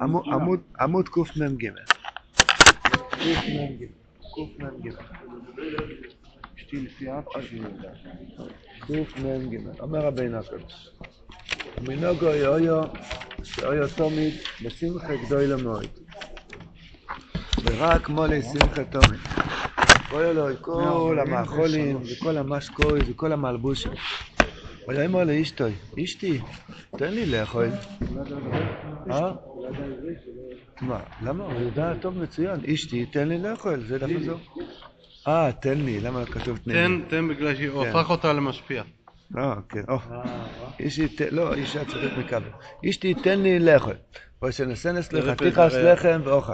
עמוד- קמ"ג. קמ"ג. קמ"ג. אשתי לפי אף אחד שיודע. קמ"ג. אומר רבינו הקדוש. מנהגו יאויו, שאויו תמיד, בשמחה גדולה מאוד. ורק מולי שמחה תמיד. כל אלוהי, כל המאכולים, וכל המשקוי, וכל המלבושים. ויאמר לאשתוי, אשתי, תן לי לאכול. אה? מה? למה? הוא יודע טוב מצוין. אשתי, תן לי לאכול, זה דף הזו. אה, תן לי, למה כתוב תן לי? תן, בגלל שהוא כן. הפך אותה למשפיע. אה, כן, או. לא, אישה צריך מקבל. אשתי, תן לי לאכול. ושנסנס לך תיכס לחם ואוכל.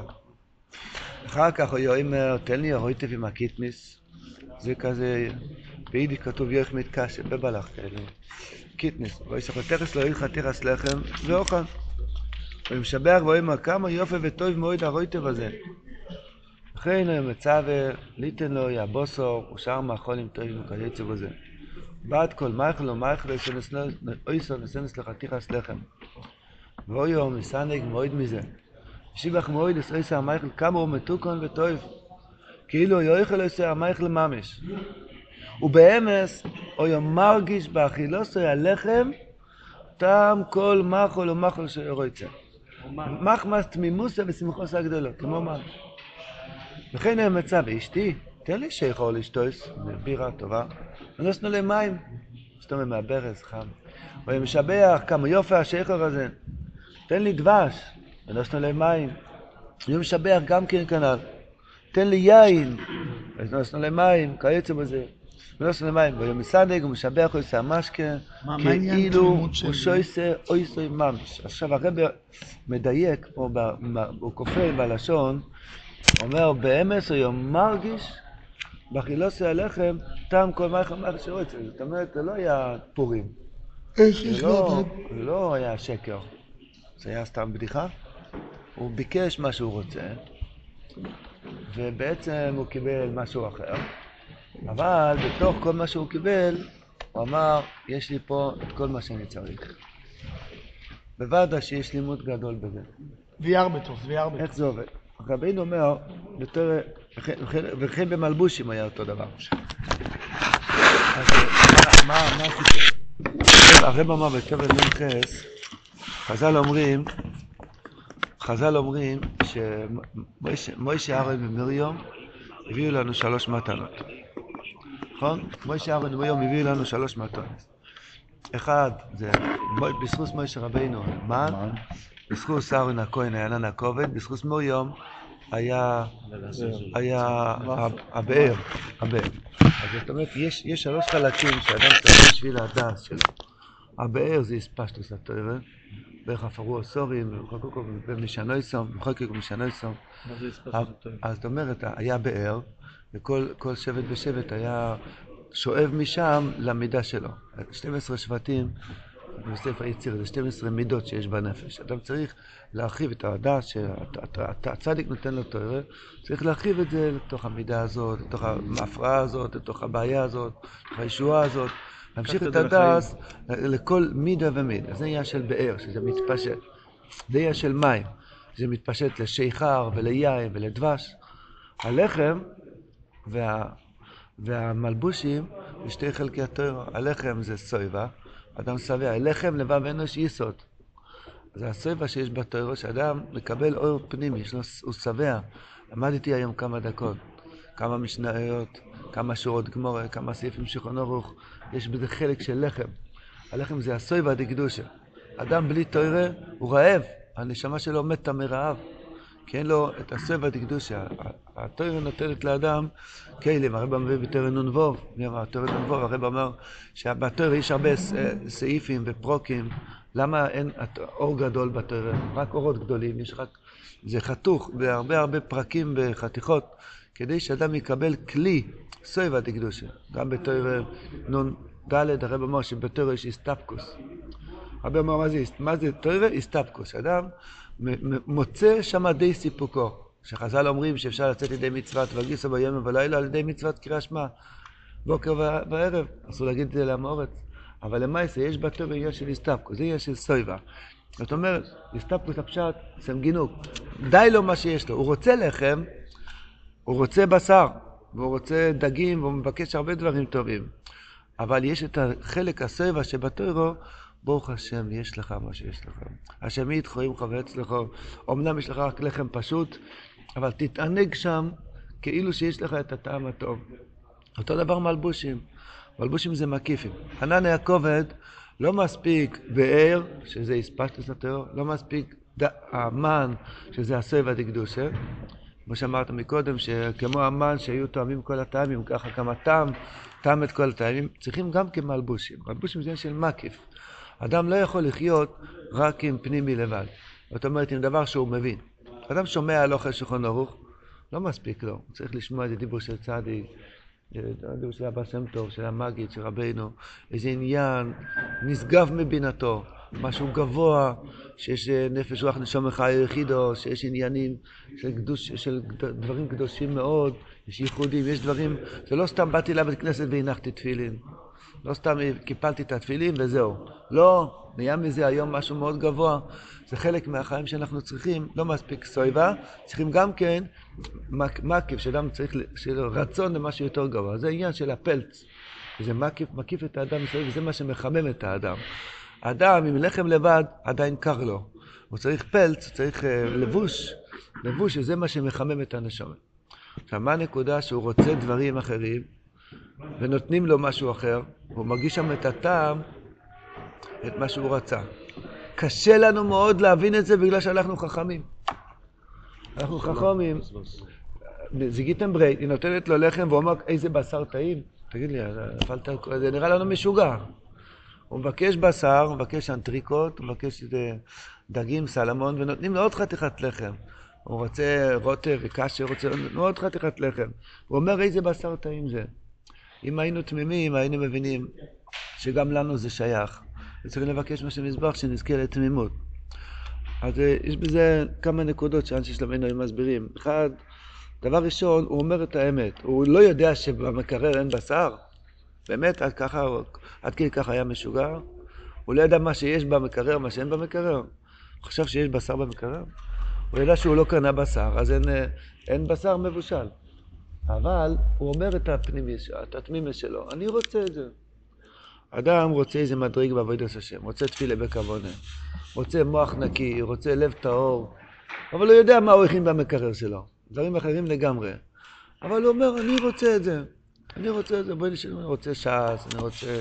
אחר כך הוא אומר, תן לי הרויטב עם הקיטמיס. זה כזה, ביידיש כתוב יויך מתקשה, בבלח כאלה. קיטמיס. ויסך תכס לא ילך תיכס לחם ואוכל. הוא משבח ואומר, כמה יופי וטוב מאוד הרויטב הזה. לכן הוא מצווה, ליתן לו יבוסור ושאר מאכולים טובים וכיוצא בזה. בעד כל מייכל ומייכל אויסו נסנס לחתיכס לחם. ואויו מסנג מאוד מזה. שיבח מאוד אס אויסו המייכל כמה הוא מתוקון וטוב. כאילו יויכל אויסו המייכל ממש. ובאמס אויו מרגיש באכילוסו הלחם טעם כל מחול ומחול שיורצה. מחמס תמימוסה ושמחוסה גדולה, כמו מה? וכן היה מצא באשתי, תן לי שיכול לשתוס, בירה טובה, ונוסנו למים, זאת אומרת מהברז חם. הוא משבח כמה יופי השכר הזה, תן לי דבש, ונוסנו למים. הוא משבח גם כן כנ"ל, תן לי יין, ונוסנו למים, כיוצא בזה. ונוסנו למים, והוא מסדק, הוא משבח, הוא עושה משקה, כאילו. הוא שויסה אויסוי ממש. עכשיו הרב מדייק פה, הוא כופר בלשון, אומר באמס הוא מרגיש באכילוסי הלחם טעם כל מלכה מלכה שרוצה. זאת אומרת, זה לא היה פורים. זה לא. זה לא היה שקר. זה היה סתם בדיחה. הוא ביקש מה שהוא רוצה, ובעצם הוא קיבל משהו אחר. אבל בתוך כל מה שהוא קיבל, הוא אמר, יש לי פה את כל מה שאני צריך. בוודאי שיש לימוד גדול בזה. VR בטוב. איך זה עובד? רבינו אומר, יותר, וכן- במלבושים היה אותו דבר. אז מה- הסיפור? הרב אמר בכבל נ"ח, חז"ל אומרים, חז"ל אומרים שמוישה אהרון ומרים הביאו לנו שלוש מתנות. נכון? מוישה אהרון ומרים הביאו לנו שלוש מתנות. אחד, זה בזכות מוישה רבינו, מן, בזכות אהרון הכהן היה ענן הכובד, בזכות מרים היה, היה הבאר, הבאר. אז זאת אומרת, יש, יש שלוש חלקים שאדם צריך בשביל הדעת שלו. הבאר זה הספשטוס התואר, בערך הפרו הסורים, ומשנויסום, מחוקק ומשנויסום. אז זאת אומרת, היה באר, וכל כל שבט ושבט היה שואב משם למידה שלו. 12 שבטים, בספר היציר, זה 12 מידות שיש בנפש. אדם צריך להרחיב את הדעת שהצדיק נותן לו תואר, צריך להרחיב את זה לתוך המידה הזאת, לתוך ההפרעה הזאת, לתוך הבעיה הזאת, לתוך הישועה הזאת. להמשיך את הדעת לכל מידה ומידה. זה עניין של באר, שזה מתפשט. זה עניין של מים, זה מתפשט לשיכר וליין ולדבש. הלחם וה, והמלבושים זה שתי חלקי התואר. הלחם זה סויבה, אדם שבע. הלחם לבב אנוש יסוד. זה הסויבה שיש בתואר, שאדם מקבל אור פנימי, לו, הוא שבע. למדתי היום כמה דקות, כמה משניות, כמה שורות גמורה, כמה סעיפים שולחן ערוך, יש בזה חלק של לחם. הלחם זה הסויבה דקדושה. אדם בלי תוירה הוא רעב, הנשמה שלו מתה מרעב. כי אין לו את הסויבה דקדושה. התוירה נותנת לאדם כלים, הרב מביא בתוירה נ"ו, מי אמר תוירה נ"ו, הרב אמר שבתוירה יש הרבה סעיפים ופרוקים, למה אין אור גדול בתוירה? רק אורות גדולים, יש רק, זה חתוך בהרבה הרבה פרקים וחתיכות, כדי שאדם יקבל כלי סויבה דקדושה. גם בתוירה נ"ד הרב אמר שבתוירה יש הסתפקוס. הרבה אמר, מה זה, מה זה תוירה? הסתפקוס. אדם מוצא שם די סיפוקו. שחז"ל אומרים שאפשר לצאת ידי מצוות וגיסו ביום ובלילה על ידי מצוות קריאה שמע. בוקר וערב, אסור להגיד את זה לאמורת. אבל למעשה יש בתורה עניין של הסתפקוס, זה עניין של סויבה. זאת אומרת, הסתפקוס הפשט, סמגינוק. די לו מה שיש לו. הוא רוצה לחם, הוא רוצה בשר, והוא רוצה דגים, והוא מבקש הרבה דברים טובים. אבל יש את החלק הסבע שבתוירו, ברוך השם, יש לך מה שיש לך. השם איתך עמך ואצלך. אמנם יש לך רק לחם פשוט, אבל תתענג שם כאילו שיש לך את הטעם הטוב. אותו דבר מלבושים. מלבושים זה מקיפים. ענן הכובד לא מספיק באר, שזה הספשטוס הטרור, לא מספיק המן, שזה הסבע דקדושה. כמו שאמרת מקודם, שכמו המן שהיו תואמים כל הטעמים, ככה גם הטעם טעם את כל הטעמים, צריכים גם כמלבושים. מלבושים זה של מקיף. אדם לא יכול לחיות רק עם פנימי לבד. זאת אומרת, עם דבר שהוא מבין. אדם שומע על שולחן ערוך, לא מספיק לו, הוא צריך לשמוע איזה דיבור של צדיק, דיבור של אבא שם טוב, של המגיד, של רבינו, איזה עניין נשגב מבינתו, משהו גבוה, שיש נפש רוח נשום אחד יחידו, שיש עניינים של, קדוש, של דברים קדושים מאוד, יש ייחודים, יש דברים, זה לא סתם באתי לבית כנסת והנחתי תפילין. לא סתם קיפלתי את התפילין וזהו. לא, נהיה מזה היום משהו מאוד גבוה. זה חלק מהחיים שאנחנו צריכים, לא מספיק סויבה, צריכים גם כן מקיף, שאדם צריך, לו רצון למשהו יותר גבוה. זה עניין של הפלץ. זה מקיף, מקיף את האדם מסביב, וזה מה שמחמם את האדם. האדם עם לחם לבד עדיין קר לו. הוא צריך פלץ, הוא צריך uh, לבוש, לבוש, שזה מה שמחמם את הנשמה. עכשיו, מה הנקודה שהוא רוצה דברים אחרים, ונותנים לו משהו אחר, הוא מרגיש שם את הטעם, את מה שהוא רצה. קשה לנו מאוד להבין את זה בגלל שאנחנו חכמים. אנחנו חכמים. זיגיתם ברייט, היא נותנת לו לחם ואומר איזה בשר טעים. תגיד לי, נפלת, זה נראה לנו משוגע. הוא מבקש בשר, הוא מבקש אנטריקות, הוא מבקש דגים, סלמון, ונותנים לו עוד חתיכת לחם. הוא רוצה רוטב וקשה, הוא רוצה עוד חתיכת לחם. הוא אומר איזה בשר טעים זה. אם היינו תמימים, היינו מבינים שגם לנו זה שייך. וצריך לבקש מה שמזבח, שנזכה לתמימות. אז אה, יש בזה כמה נקודות שאנשי שלמנו הם מסבירים. אחד, דבר ראשון, הוא אומר את האמת. הוא לא יודע שבמקרר אין בשר. באמת, עד ככה, עד כדי ככה היה משוגע. הוא לא ידע מה שיש במקרר, מה שאין במקרר. הוא חשב שיש בשר במקרר. הוא ידע שהוא לא קנה בשר, אז אין, אה, אין בשר מבושל. אבל הוא אומר את הפנימי, את התמימי שלו, אני רוצה את זה. אדם רוצה איזה מדריג בעבודת השם, רוצה תפילה בכוונה, רוצה מוח נקי, רוצה לב טהור, אבל הוא יודע מה הוא הכין במקרר שלו, דברים אחרים לגמרי. אבל הוא אומר, אני רוצה את זה, אני רוצה את זה, בואי נשאר, אני רוצה ש"ס, אני רוצה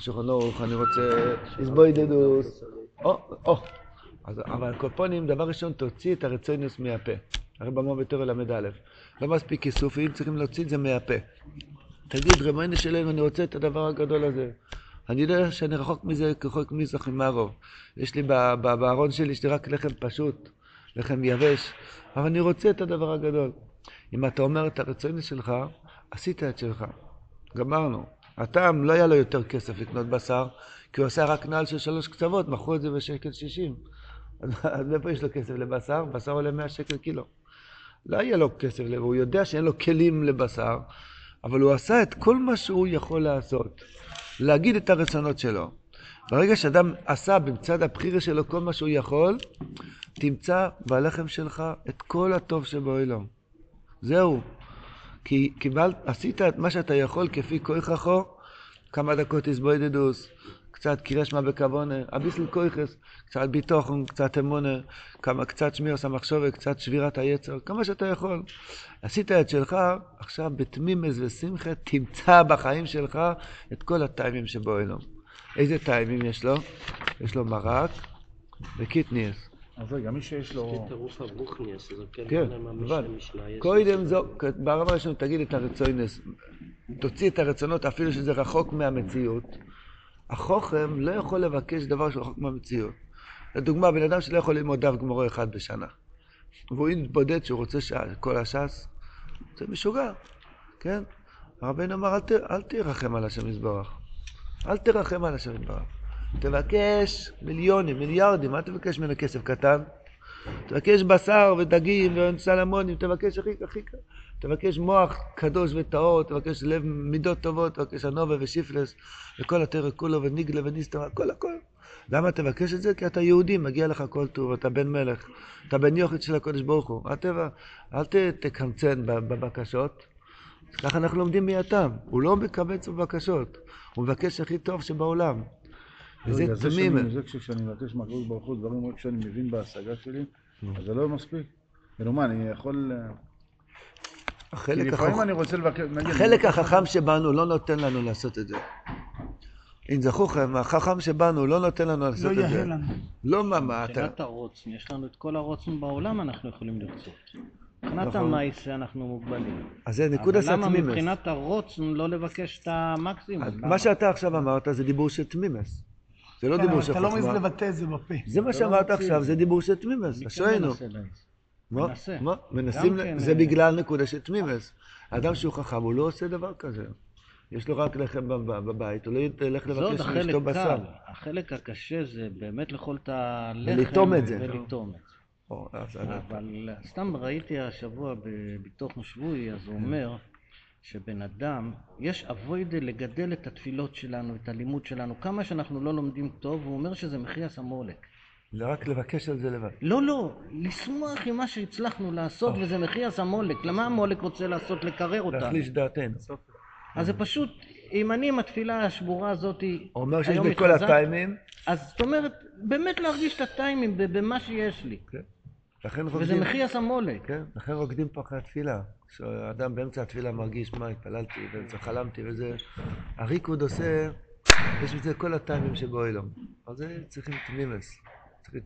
שולחן אורך, אני רוצה איזבוידדוס, או, או. אבל הקופונים, דבר ראשון, תוציא את הרצונוס מהפה. הרי במו בתור ל"א. לא מספיק כיסופים, צריכים להוציא את זה מהפה. תגיד, רמיינה שלנו, אני רוצה את הדבר הגדול הזה. אני יודע שאני רחוק מזה כרחוק מזרח ממערוב. יש לי בארון שלי, יש לי רק לחם פשוט, לחם יבש, אבל אני רוצה את הדבר הגדול. אם אתה אומר את הרצון שלך, עשית את שלך. גמרנו. הטעם לא היה לו יותר כסף לקנות בשר, כי הוא עשה רק נעל של שלוש קצוות, מכרו את זה בשקל שישים. אז מאיפה יש לו כסף לבשר? בשר עולה מאה שקל קילו. לא היה לו כסף, הוא יודע שאין לו כלים לבשר, אבל הוא עשה את כל מה שהוא יכול לעשות. להגיד את הרצונות שלו. ברגע שאדם עשה בצד הבחירה שלו כל מה שהוא יכול, תמצא בלחם שלך את כל הטוב שבעולם. זהו. כי קיבלת, עשית את מה שאתה יכול כפי כוחך, כמה דקות הסבוידדוס, קצת קירש מה בכוונה, אביסל כויכס, קצת ביטוחון, קצת אמונה, כמה, קצת שמירס המחשובת, קצת שבירת היצר, כמה שאתה יכול. עשית את שלך, עכשיו בתמימס ושמחה תמצא בחיים שלך את כל הטיימים שבו אלו. איזה טיימים יש לו? יש לו מרק וקיטניאס. אז רגע, מי שיש לו... כן, כן לבד. קודם זו, ברמה הראשונה תגיד את הרצונס, תוציא את הרצונות אפילו שזה רחוק מהמציאות. החוכם לא יכול לבקש דבר שהוא רחוק מהמציאות. לדוגמה, בן אדם שלא יכול ללמוד דף גמורו אחד בשנה, והוא יתבודד שהוא רוצה שעה, כל הש"ס, זה משוגע, כן? הרבנו אמר, אל, ת, אל תרחם על השם יזברך. אל תרחם על השם יזברך. תבקש מיליונים, מיליארדים, אל תבקש ממנו כסף קטן. תבקש בשר ודגים וסלמונים, תבקש הכי הכי. תבקש מוח קדוש וטהור, תבקש לב מידות טובות, תבקש הנובה ושיפלס, וכל התרא כולו וניגלה וניסתר, הכל הכל. למה תבקש את זה? כי אתה יהודי, מגיע לך כל טוב, אתה בן מלך, אתה בן יוחד של הקודש ברוך הוא. תבע, אל ת, תקמצן בבקשות. ככה אנחנו לומדים מהתם. הוא לא מקבץ בבקשות, הוא מבקש הכי טוב שבעולם. וזה תמים. זה כשאני מבקש מהקדוש ברוך הוא דברים רק שאני מבין בהשגה שלי, אז זה לא מספיק. כאילו מה, אני יכול... אה, החלק, החכם שבנו לא נותן לנו לעשות את זה. אם זכוכם, החכם שבנו לא נותן לנו לא לעשות את זה. יאה לנו. לא מה, מה, אתה... מבחינת הרוצן, יש לנו את כל הרוצן בעולם אנחנו יכולים לרצות. מבחינת נכון. המעשה אנחנו מוגבלים. אז זה נקודה אבל למה תמימס. מבחינת הרוצן לא לבקש את המקסימום? למה? מה שאתה עכשיו אמרת זה דיבור של תמימס. זה לא כן, דיבור של אתה לא מעז חוכמה. לבטא את זה בפה. זה מה לא שאמרת עכשיו, זה דיבור של תמימס. מי אשרינו. מנסה? מה? מנסה. מה? מנסים, כן, זה אה, בגלל נקודה של תמימס. אדם שהוא חכם, הוא לא עושה דבר כזה. יש לו רק לחם בב- בבית, הוא לא ילך לבקש מאשתו בשר. קל. החלק הקשה זה באמת לאכול את הלחם ולטעום את זה. ולטעום את זה. אבל סתם ראיתי השבוע בתוך שבוי, אז הוא אומר שבן אדם, יש אבוידה לגדל את התפילות שלנו, את הלימוד שלנו, כמה שאנחנו לא לומדים טוב, הוא אומר שזה מחיאס המולק. זה רק לבקש על זה לבד. לא, לא, לשמוח עם מה שהצלחנו לעשות, וזה מחיאס המולק. למה המולק רוצה לעשות? לקרר אותנו. להחליש דעתנו. אז זה פשוט, אם אני עם התפילה השבורה הזאת, הוא אומר שיש היום בכל הטיימים, אז זאת אומרת, באמת להרגיש את הטיימים במה שיש לי. לכן וזה רוקדים. מחיאס המולק. כן, לכן רוקדים פה אחרי התפילה. כשאדם באמצע התפילה מרגיש, מה, התפללתי, באמצע חלמתי וזה. הריקוד עושה, יש בזה כל הטיימים שבו אילום. אז זה צריכים תמימס.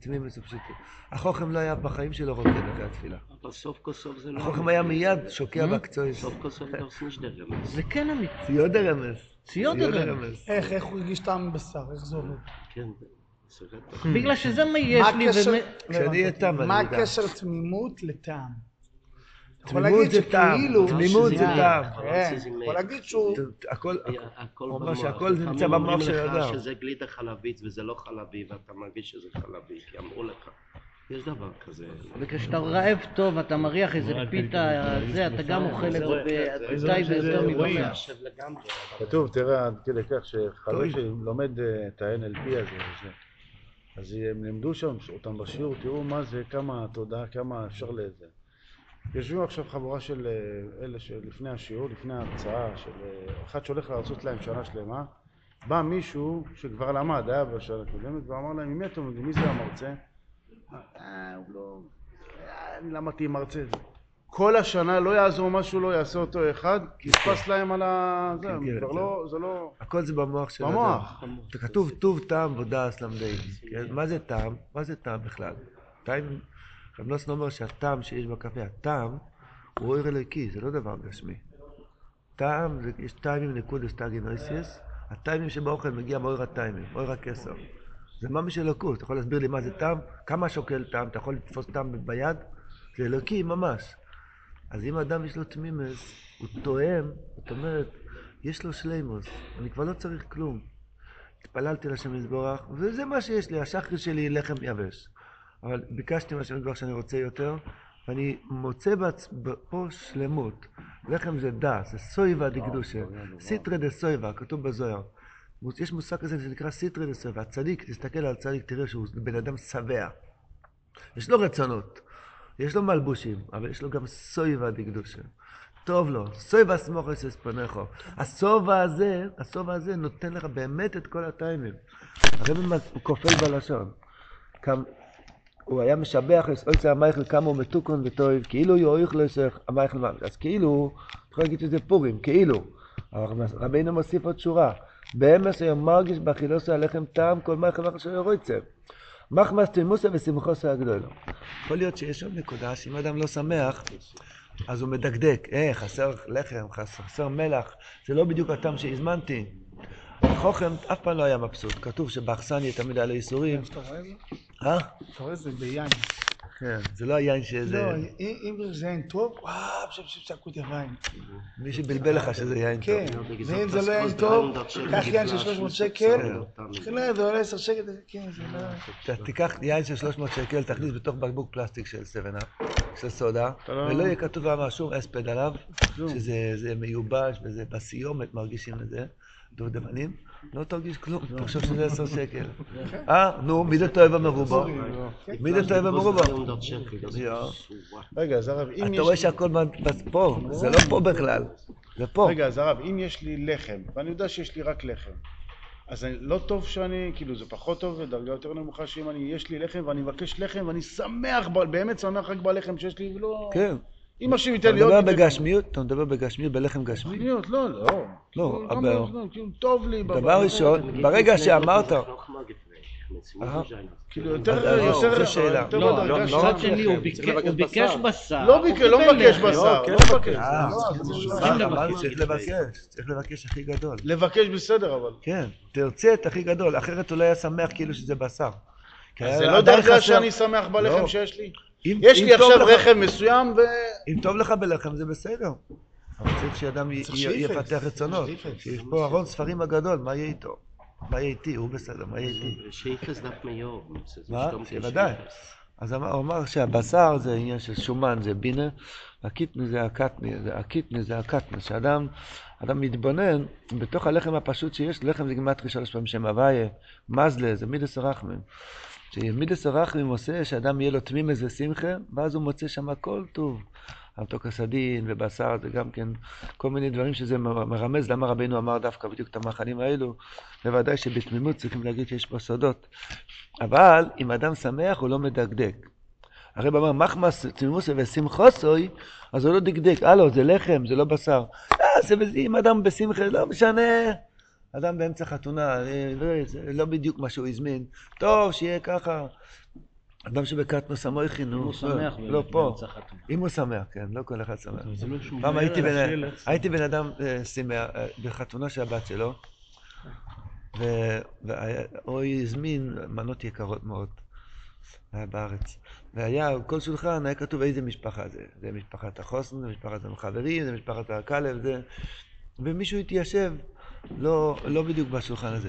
תמימס ופשוטות. החוכם לא היה בחיים שלו רוקד אחרי התפילה. אבל סוף כל סוף זה לא... החוכם היה מיד שוקע בקצועיס. סוף כל סוף דרס נישט דער רמז. זה כן אמיתי. ציוד הרמז. ציוד הרמז. איך, איך הוא הרגיש טעם בשר? איך זה עובד? כן. בגלל שזה מה יש לי, לא כשאני. אהיה מה. הקשר תמימות לטעם? אתה יכול תמימות להגיד זה טעם, שכאילו... תמימות זה טעם. כן, יכול להגיד שהוא... הכל, הוא אומר. שהכל לפעמים נמצא במוח אומרים של לך האדם. שזה גלידה חלבית וזה לא חלבי ואתה מרגיש שזה חלבי, כי אמרו לך. יש דבר כזה. וכשאתה רעב טוב, אתה מריח איזה פיתה, זה, אתה גם אוכל את זה מבשר. חושב לגמרי. כתוב, תראה, עד כדי כך שחבר שלומד אה, את ה-NLP הזה אז הם לימדו שם אותם בשיעור, תראו מה זה, כמה תודה, כמה אפשר לזה. יושבים עכשיו חבורה של אה, אלה שלפני השיעור, לפני ההרצאה, של אה, אחד שהולך להרצות להם שנה שלמה, בא מישהו שכבר למד, היה בשנה הקודמת, ואמר להם, ממי אתם לומדים? מי זה המרצה? אה, הוא לא... אני למדתי עם מרצה. כל השנה לא יעזור מה שהוא לא יעשה אותו אחד, כי יתפס להם על ה... זה, כן, כבר כן. לא, זה לא... הכל זה במוח של האדם. במוח. זה כתוב טוב טעם ודס למדי. כן? מה זה טעם? מה זה טעם בכלל? טעם, רב נוסן אומר שהטעם שיש בקפה, הטעם הוא אויר אלוקי, זה לא דבר גשמי. טעם, יש טעמים נקודס טאגינויסיס, הטעמים שבאוכל מגיע מאויר הטעמים, מאויר הכסר. זה ממש אלוקות, אתה יכול להסביר לי מה זה טעם? כמה שוקל טעם? אתה יכול לתפוס טעם ביד? זה אלוקי ממש. אז אם אדם יש לו תמימס, הוא תואם, זאת אומרת, יש לו שלימוס, אני כבר לא צריך כלום. התפללתי לשם יזבורך, וזה מה שיש לי, השחר שלי לחם יבש. אבל ביקשתי מהשם יזבורך שאני רוצה יותר, ואני מוצא בעצ... פה שלמות. לחם זה דס, זה סויבה דקדושה, סיטרא דסויבה, כתוב בזוהר. יש מושג כזה שנקרא סיטרא דסויבה. הצדיק, תסתכל על הצדיק, תראה שהוא בן אדם שבע. יש לו רצונות, יש לו מלבושים, אבל יש לו גם סויבה דקדושה. טוב לו, סויבה סמוכס אספונכו. הסובה הזה, הסובה הזה נותן לך באמת את כל הטיימים. הרב כופל בלשון. הוא היה משבח את אויצר המייכל כמה הוא מתוקון וטוב, כאילו יאויך לו יסך המייכל ממש. אז כאילו, אתה יכול להגיד שזה פורים, כאילו. רבינו מוסיף עוד שורה. באמס היום מרגיש באכילוסו הלחם טעם כל מייכל מייכל שלו רוצה. מחמס תלמוסה ושמחוסו הגדולו. יכול להיות שיש עוד נקודה שאם אדם לא שמח, אז הוא מדקדק. אה, חסר לחם, חסר מלח, זה לא בדיוק הטעם שהזמנתי. החוכם אף פעם לא היה מבסוט. כתוב שבאכסניה תמיד היה לו ייסורים. אתה רואה את זה? אה? אתה רואה את זה ביין. כן, זה לא היין שזה... לא, אם זה יין טוב, וואו, שצעקו את הווין. מי שבלבל לך שזה יין טוב. כן, ואם זה לא יין טוב, קח יין של 300 שקל, זה עולה 10 שקל, כן, זה לא... תיקח יין של 300 שקל, תכניס בתוך בקבוק פלסטיק של 7-up, של סודה, לא- ולא יהיה כתוב על שום אספד עליו, שזה זה מיובש וזה בסיומת מרגישים את זה, דובדבנים, לא תרגיש כלום, תחשוב שזה 10 שקל. אה, נו, מי זה טועה במרובע? מי זה טועה במרובע? יואו. רגע, אז הרב, אם אתה יש... רואה שהכל פה, זה לא פה בכלל, זה פה. רגע, אז הרב, אם יש לי לחם, ואני יודע שיש לי רק לחם, אז אני, לא טוב שאני, כאילו זה פחות טוב, דרגה יותר נמוכה שאם אני, יש לי לחם ואני מבקש לחם ואני שמח, באמת שמח רק בלחם שיש לי, ולא... כן. אם השם אתה ייתן לי עוד... מדבר ייתן לי. בגשמיות? אתה מדבר בגשמיות, בלחם גשמי? קניות, לא, לא. לא, אבל- לא, כאילו, טוב לי. דבר. ראשון, ברגע שאמרת, אהה. כאילו יותר, יותר, שאלה. יותר לא, לא, שלנו. מצד שני הוא ביקש- בשר. לא לא מבקש. בשר, כן לא מבקש. אה, לא, לא-. צריך לבקש, צריך לבקש הכי גדול. לבקש בסדר, אבל. כן, תרצה את הכי גדול, אחרת הוא לא היה שמח כאילו שזה בשר. זה לא דרגה שאני שמח בלחם לא. שיש לי? אם- יש אם לי עכשיו לך- רחם מסוים ו... אם טוב לך בלחם זה בסדר. אבל צריך שאדם. יפתח רצונות. שיש פה ארון ספרים הגדול, מה יהיה איתו? מה יהיה איתי? הוא בסדר, מה יהיה איתי? שאיפס דף מיור. מה? בוודאי. אז אמר- הוא אמר שהבשר זה עניין של שומן, זה בינה, הקיטני זה הקטני, זה הקיטני זה הקטני, שאדם אדם מתבונן בתוך הלחם הפשוט שיש, לחם זה גימטרי שלוש פעמים שם הוויה, מזלה, זה מידס הרחמים. שמידס הרחמים עושה שאדם יהיה לו תמימס ושמחה, ואז הוא מוצא שם הכל טוב. המתוק הסדין ובשר זה גם כן כל מיני דברים שזה מרמז למה רבינו אמר דווקא בדיוק את המחנים האלו. בוודאי שבתמימות צריכים להגיד שיש פה סודות. אבל אם אדם שמח הוא לא מדקדק. הרב אמר מחמס תמימוסי ושמחוסוי, אז הוא לא דקדק, הלו זה לחם, זה לא בשר. אה, זה אם אדם בשמחה, לא משנה. אדם באמצע חתונה, אה, לא, לא בדיוק מה שהוא הזמין. טוב, שיהיה ככה. אדם שבקטנוס המויכין, הוא נו, שמח לא פה. אם הוא שמח, כן, לא כל אחד שמח. לא פעם הייתי בן, אדם אה, שמח, אה, בחתונה של הבת שלו, והוא הזמין מנות יקרות מאוד, בארץ. והיה, כל שולחן היה כתוב איזה משפחה זה. זה משפחת החוסן, זה משפחת החברים, זה משפחת הכלב, זה... ומישהו התיישב, לא, לא בדיוק בשולחן הזה.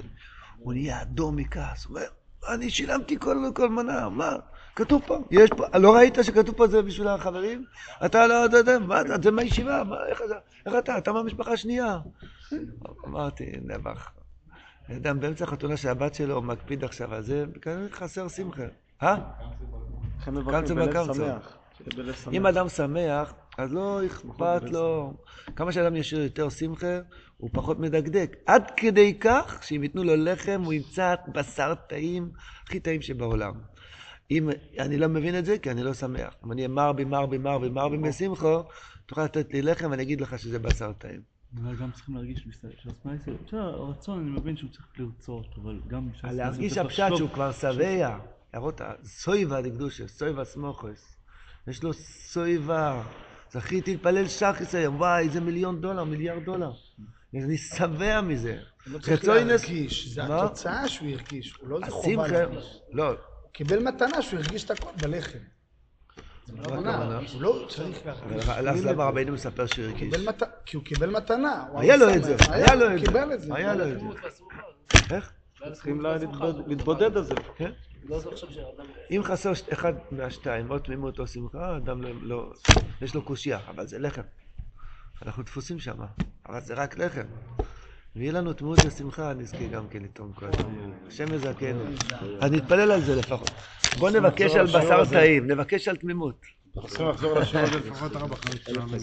הוא נהיה אדום מכעס, הוא אומר, אני שילמתי כל, כל מנה, מה? כתוב פה, יש פה, לא ראית שכתוב פה זה בשביל החברים? אתה לא, אתה יודע, מה, זה מהישיבה, מה, איך, אתה- איך אתה, אתה מהמשפחה השנייה. אמרתי, נבח. אדם באמצע החתונה של הבת שלו מקפיד עכשיו על זה, כנראה חסר שמחה. אה? בלב שמח. אם אדם שמח, אז לא אכפת לו. כמה שאדם יש לו יותר שמחה, הוא פחות מדקדק. עד כדי כך שאם ייתנו לו לחם, הוא ימצא בשר טעים, הכי טעים שבעולם. אם אני לא מבין את זה, כי אני לא שמח. אם אני אהיה מרבי, מרבי, מרבי, מרבי משמחו, תוכל לתת לי לחם ואני אגיד לך שזה בשר טעים. אולי גם צריכים להרגיש שהסמייסר, הרצון אני מבין שהוא צריך לרצות, אבל גם שהסמייסר להרגיש הפשט שהוא כבר שבע, להראות סויבה דקדושה, סויבה סמוכס. יש לו סויבה. זכיתי להתפלל שחס היום, וואי, איזה מיליון דולר, מיליארד דולר. אני שבע מזה. לא צריך להרגיש, זה? התוצאה שהוא הרגיש, הוא לא איזה חובה להרגיש. לא, הוא קיבל מתנה שהוא הרגיש את הכל בלחם. זה לא הוא לא צריך להרגיש. אז למה רבינו מספר שהוא הרגיש? כי הוא קיבל מתנה. היה לו. את זה, היה, לו את זה. היה לו את זה. איך? צריכים לה- להתבוד- להתבודד על זה. כן? אם חסר אחד מהשתיים, או תמימות או שמחה, אדם לא, לא, יש לו קושייה, אבל זה לחם. אנחנו דפוסים שם, אבל זה רק לחם. ויהיה לנו תמימות ושמחה, נזכה גם כן לתרום כל הזמן. השם יזכנו. אז נתפלל על זה לפחות. בוא נבקש על בשר טעים, נבקש על תמימות. צריכים לחזור לשיעור הזה לפחות ארבע חמש פעמים.